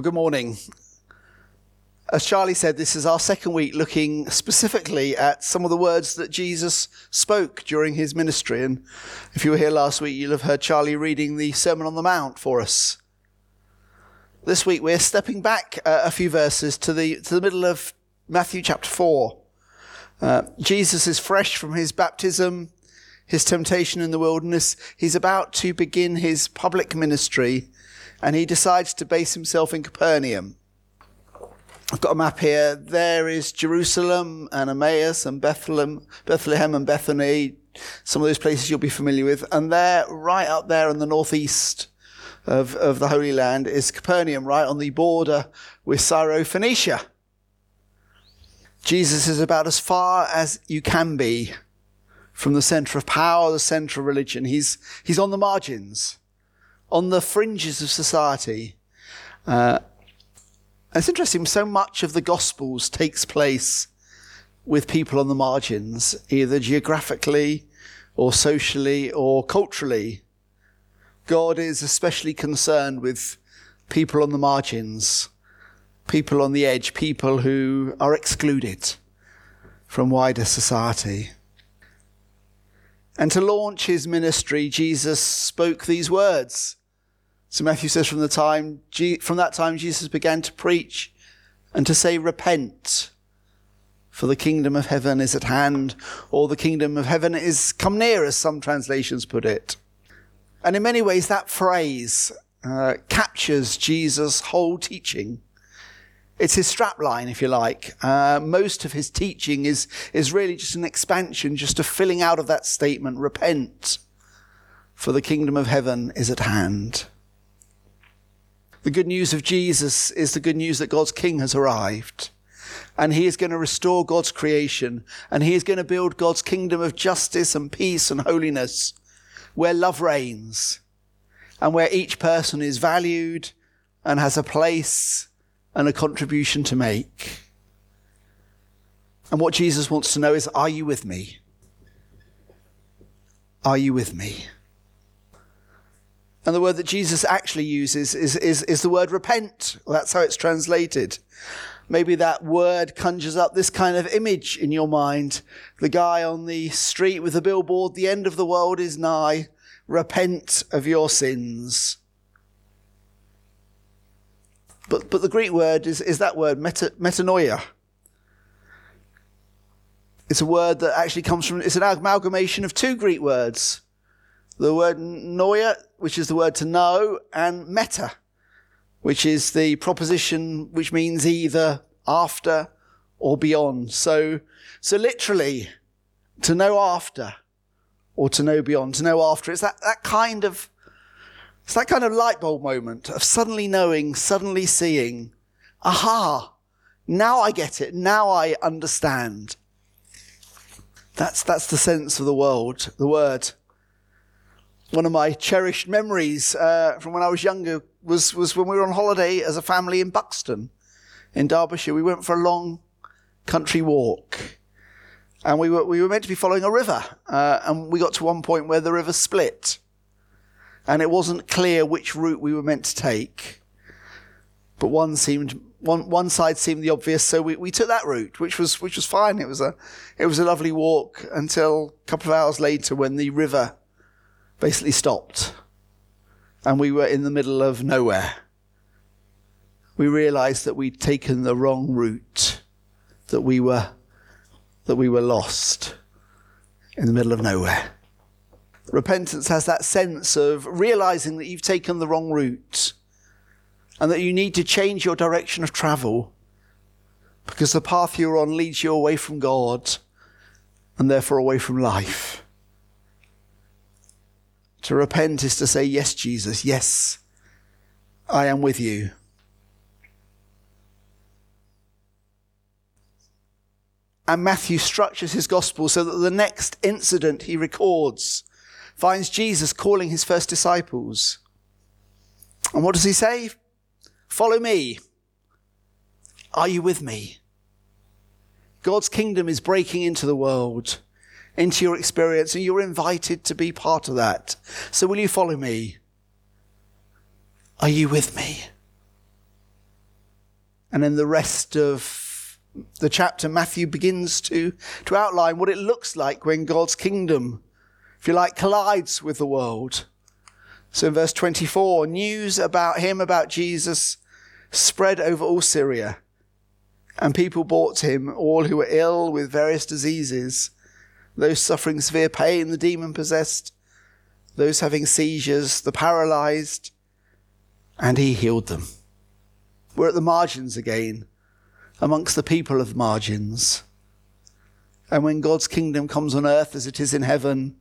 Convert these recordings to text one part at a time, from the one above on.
Well, good morning. As Charlie said, this is our second week looking specifically at some of the words that Jesus spoke during his ministry. And if you were here last week, you'll have heard Charlie reading the Sermon on the Mount for us. This week, we're stepping back uh, a few verses to the, to the middle of Matthew chapter 4. Uh, Jesus is fresh from his baptism, his temptation in the wilderness. He's about to begin his public ministry and he decides to base himself in Capernaum. I've got a map here. There is Jerusalem and Emmaus and Bethlehem, Bethlehem and Bethany, some of those places you'll be familiar with. And there, right up there in the northeast of, of the Holy Land, is Capernaum, right on the border with Syrophoenicia. Jesus is about as far as you can be from the center of power, the center of religion. He's, he's on the margins on the fringes of society. Uh, it's interesting, so much of the Gospels takes place with people on the margins, either geographically or socially or culturally. God is especially concerned with people on the margins, people on the edge, people who are excluded from wider society. And to launch his ministry, Jesus spoke these words so Matthew says from the time, from that time Jesus began to preach and to say, repent, for the kingdom of heaven is at hand, or the kingdom of heaven is come near, as some translations put it. And in many ways, that phrase uh, captures Jesus' whole teaching. It's his strapline, if you like. Uh, most of his teaching is, is really just an expansion, just a filling out of that statement, repent, for the kingdom of heaven is at hand. The good news of Jesus is the good news that God's King has arrived. And he is going to restore God's creation. And he is going to build God's kingdom of justice and peace and holiness, where love reigns and where each person is valued and has a place and a contribution to make. And what Jesus wants to know is, are you with me? Are you with me? And the word that Jesus actually uses is, is, is the word repent. That's how it's translated. Maybe that word conjures up this kind of image in your mind. The guy on the street with the billboard, the end of the world is nigh. Repent of your sins. But, but the Greek word is, is that word, meta, metanoia. It's a word that actually comes from, it's an amalgamation of two Greek words the word noia, which is the word to know, and meta, which is the proposition which means either after or beyond. So, so literally, to know after or to know beyond, to know after. It's that, that kind of, it's that kind of light bulb moment of suddenly knowing, suddenly seeing, aha, now I get it. Now I understand. That's, that's the sense of the world, the word one of my cherished memories uh, from when I was younger was, was when we were on holiday as a family in Buxton in Derbyshire. We went for a long country walk. And we were, we were meant to be following a river. Uh, and we got to one point where the river split. And it wasn't clear which route we were meant to take. But one seemed, one, one side seemed the obvious, so we, we took that route, which was, which was fine. It was a, it was a lovely walk until a couple of hours later when the river basically stopped and we were in the middle of nowhere. We realized that we'd taken the wrong route, that we were, that we were lost in the middle of nowhere. Repentance has that sense of realizing that you've taken the wrong route and that you need to change your direction of travel because the path you're on leads you away from God and therefore away from life. To repent is to say, Yes, Jesus, yes, I am with you. And Matthew structures his gospel so that the next incident he records finds Jesus calling his first disciples. And what does he say? Follow me. Are you with me? God's kingdom is breaking into the world into your experience and you're invited to be part of that. So will you follow me? Are you with me? And in the rest of the chapter, Matthew begins to, to outline what it looks like when God's kingdom, if you like, collides with the world. So in verse 24, news about him, about Jesus, spread over all Syria. And people brought him all who were ill with various diseases, those suffering severe pain, the demon possessed, those having seizures, the paralyzed, and he healed them. We're at the margins again, amongst the people of the margins. And when God's kingdom comes on earth as it is in heaven,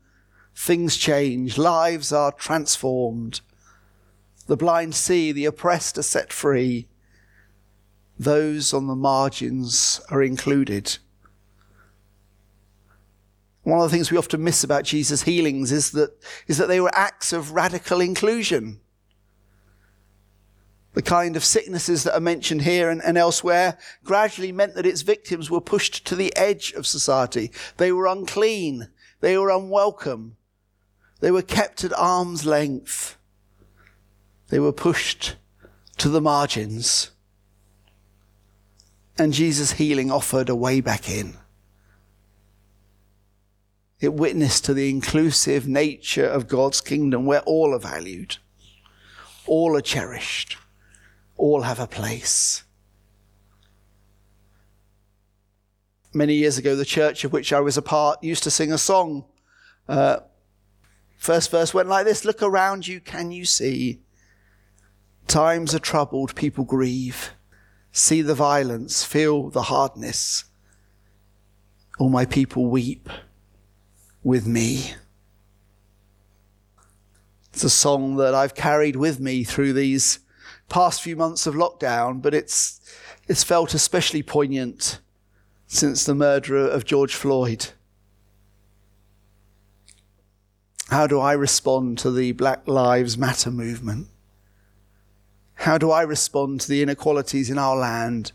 things change, lives are transformed. The blind see, the oppressed are set free. Those on the margins are included. One of the things we often miss about Jesus' healings is that, is that they were acts of radical inclusion. The kind of sicknesses that are mentioned here and, and elsewhere gradually meant that its victims were pushed to the edge of society. They were unclean. They were unwelcome. They were kept at arm's length. They were pushed to the margins. And Jesus' healing offered a way back in. It witnessed to the inclusive nature of God's kingdom where all are valued, all are cherished, all have a place. Many years ago, the church of which I was a part used to sing a song. Uh, first verse went like this Look around you, can you see? Times are troubled, people grieve. See the violence, feel the hardness. All my people weep with me. It's a song that I've carried with me through these past few months of lockdown, but it's, it's felt especially poignant since the murder of George Floyd. How do I respond to the Black Lives Matter movement? How do I respond to the inequalities in our land?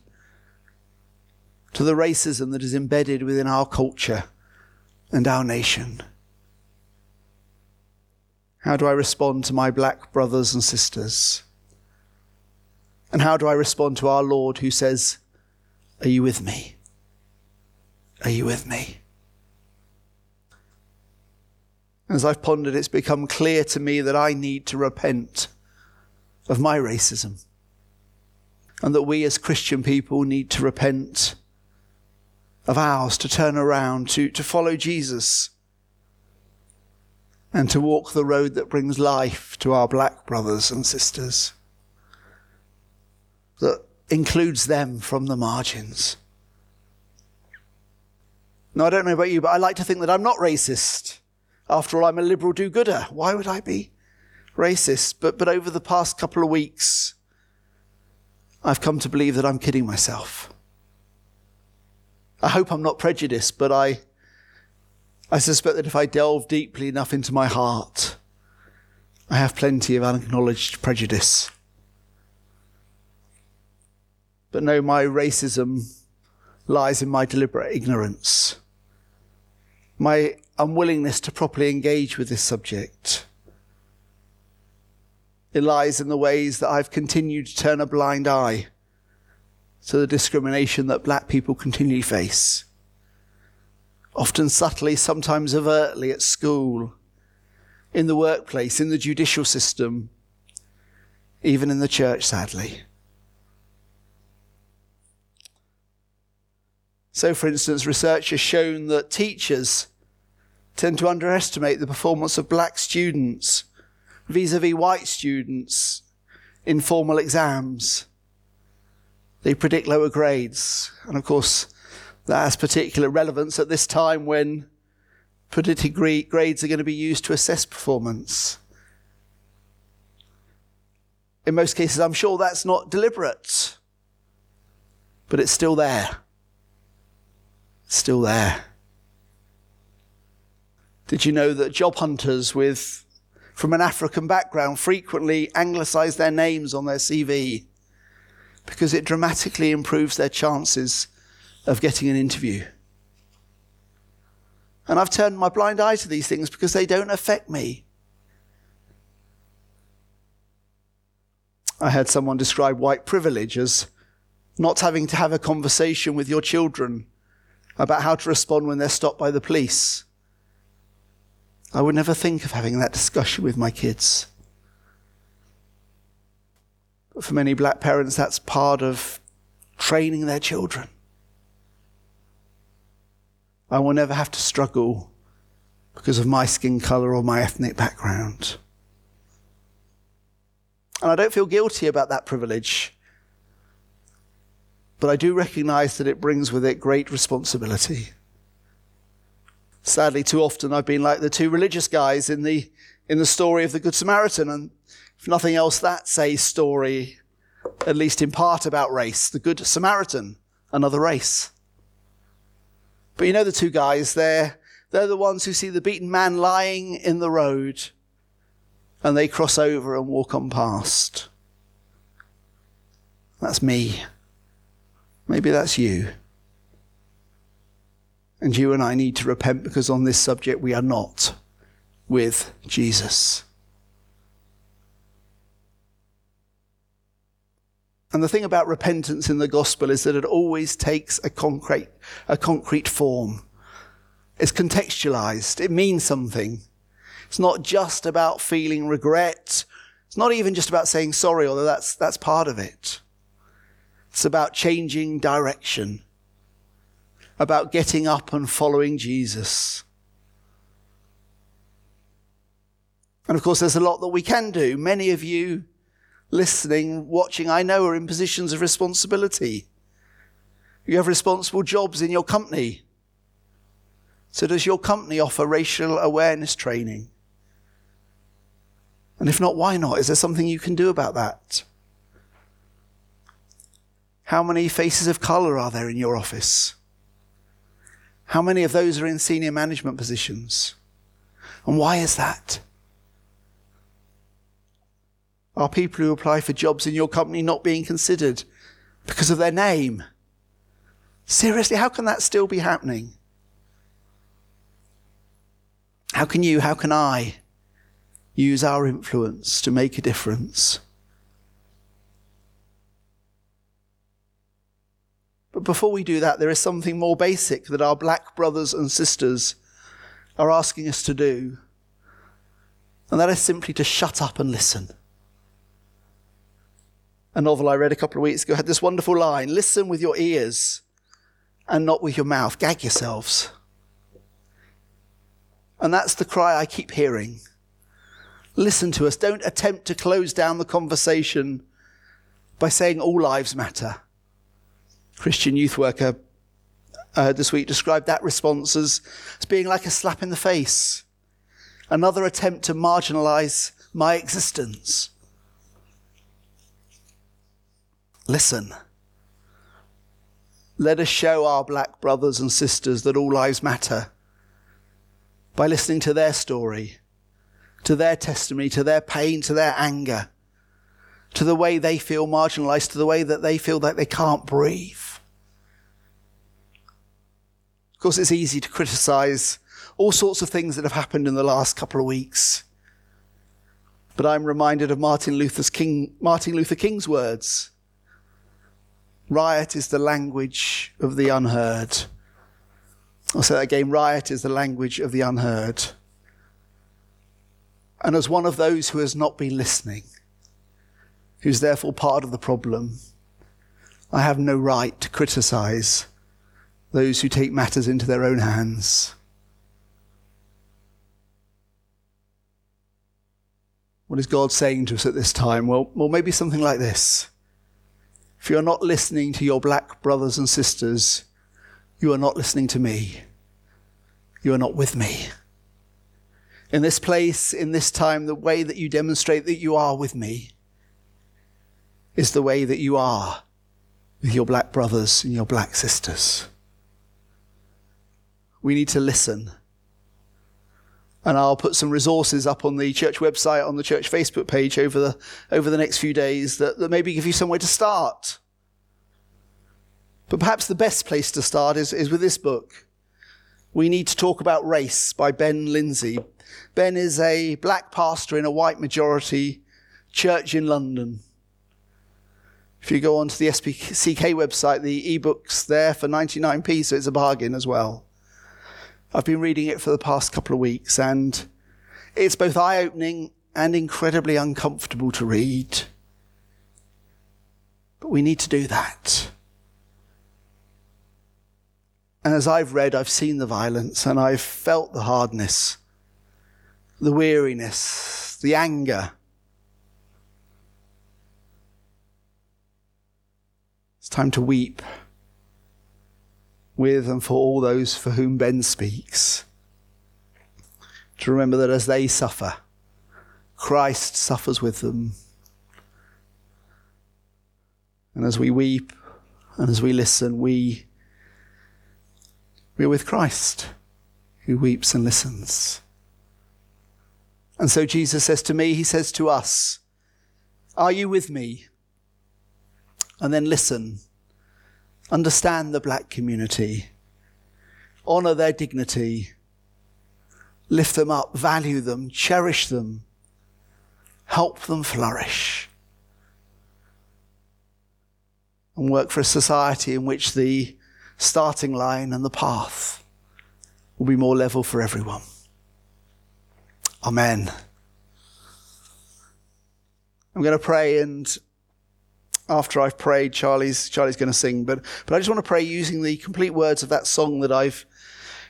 To the racism that is embedded within our culture and our nation? How do I respond to my black brothers and sisters? And how do I respond to our Lord who says, Are you with me? Are you with me? As I've pondered, it's become clear to me that I need to repent of my racism. And that we as Christian people need to repent of ours, to turn around, to, to follow Jesus, and to walk the road that brings life to our black brothers and sisters that includes them from the margins. Now, I don't know about you, but I like to think that I'm not racist. After all, I'm a liberal do gooder. Why would I be racist? But, but over the past couple of weeks, I've come to believe that I'm kidding myself. I hope I'm not prejudiced, but I, I suspect that if I delve deeply enough into my heart, I have plenty of unacknowledged prejudice. But no, my racism lies in my deliberate ignorance, my unwillingness to properly engage with this subject. It lies in the ways that I've continued to turn a blind eye to the discrimination that black people continually face. Often subtly, sometimes overtly at school, in the workplace, in the judicial system, even in the church, sadly. So, for instance, research has shown that teachers tend to underestimate the performance of black students vis a vis white students in formal exams. They predict lower grades. And of course, that has particular relevance at this time when predicted grades are going to be used to assess performance. In most cases, I'm sure that's not deliberate, but it's still there still there. Did you know that job hunters with from an African background frequently anglicize their names on their CV because it dramatically improves their chances of getting an interview? And I've turned my blind eye to these things because they don't affect me. I had someone describe white privilege as not having to have a conversation with your children about how to respond when they're stopped by the police. I would never think of having that discussion with my kids. For many black parents, that's part of training their children. I will never have to struggle because of my skin color or my ethnic background. And I don't feel guilty about that privilege. But I do recognize that it brings with it great responsibility. Sadly, too often I've been like the two religious guys in the, in the story of the Good Samaritan. And if nothing else, that's a story, at least in part, about race. The Good Samaritan, another race. But you know the two guys, they're, they're the ones who see the beaten man lying in the road and they cross over and walk on past. That's me. Maybe that's you. And you and I need to repent because on this subject we are not with Jesus. And the thing about repentance in the gospel is that it always takes a concrete, a concrete form. It's contextualized. It means something. It's not just about feeling regret. It's not even just about saying sorry, although that's, that's part of it. It's about changing direction, about getting up and following Jesus. And of course, there's a lot that we can do. Many of you listening, watching, I know are in positions of responsibility. You have responsible jobs in your company. So does your company offer racial awareness training? And if not, why not? Is there something you can do about that? How many faces of colour are there in your office? How many of those are in senior management positions? And why is that? Are people who apply for jobs in your company not being considered because of their name? Seriously, how can that still be happening? How can you, how can I use our influence to make a difference? But before we do that, there is something more basic that our black brothers and sisters are asking us to do. And that is simply to shut up and listen a novel I read a couple of weeks ago had this wonderful line listen with your ears and not with your mouth. Gag yourselves. And that's the cry I keep hearing. Listen to us. Don't attempt to close down the conversation by saying all lives matter. Christian youth worker uh, this week described that response as, as being like a slap in the face. Another attempt to marginalize my existence. Listen. Let us show our black brothers and sisters that all lives matter by listening to their story, to their testimony, to their pain, to their anger, to the way they feel marginalized, to the way that they feel that they can't breathe. Of course, it's easy to criticize all sorts of things that have happened in the last couple of weeks. But I'm reminded of Martin, King, Martin Luther King's words Riot is the language of the unheard. I'll say that again. Riot is the language of the unheard. And as one of those who has not been listening, who's therefore part of the problem, I have no right to criticize those who take matters into their own hands. What is God saying to us at this time? Well, well, maybe something like this. If you're not listening to your black brothers and sisters, you are not listening to me. You are not with me. In this place, in this time, the way that you demonstrate that you are with me is the way that you are with your black brothers and your black sisters. We need to listen. And I'll put some resources up on the church website, on the church Facebook page over the, over the next few days that, that maybe give you somewhere to start. But perhaps the best place to start is, is with this book. We Need to Talk About Race by Ben Lindsay. Ben is a black pastor in a white majority church in London. If you go onto the SPCK website, the ebooks there for 99p, so it's a bargain as well. I've been reading it for the past couple of weeks, and it's both eye opening and incredibly uncomfortable to read. But we need to do that. And as I've read, I've seen the violence and I've felt the hardness, the weariness, the anger. It's time to weep with and for all those for whom Ben speaks. To remember that as they suffer, Christ suffers with them. And as we weep and as we listen, we, we're with Christ who weeps and listens. And so Jesus says to me, He says to us, Are you with me? And then listen understand the black community, honor their dignity, lift them up, value them, cherish them, help them flourish, and work for a society in which the starting line and the path will be more level for everyone. Amen. I'm going to pray and after I've prayed, Charlie's, Charlie's going to sing, but, but I just want to pray using the complete words of that song that I've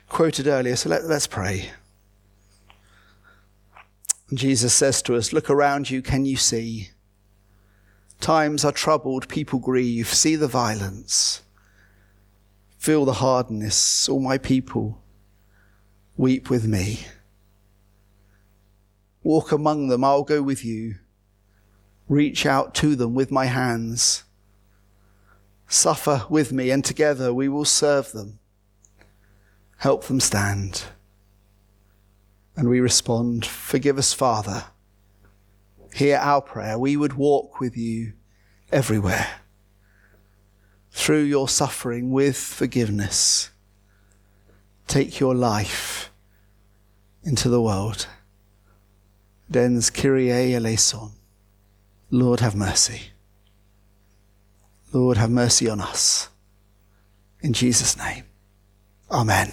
quoted earlier. So let, let's pray. Jesus says to us, Look around you, can you see? Times are troubled, people grieve, see the violence, feel the hardness. All my people, weep with me. Walk among them, I'll go with you reach out to them with my hands. Suffer with me, and together we will serve them. Help them stand. And we respond, Forgive us, Father. Hear our prayer. We would walk with you everywhere. Through your suffering with forgiveness, take your life into the world. Dens Kyrie eleison. Lord, have mercy. Lord, have mercy on us. In Jesus' name, Amen.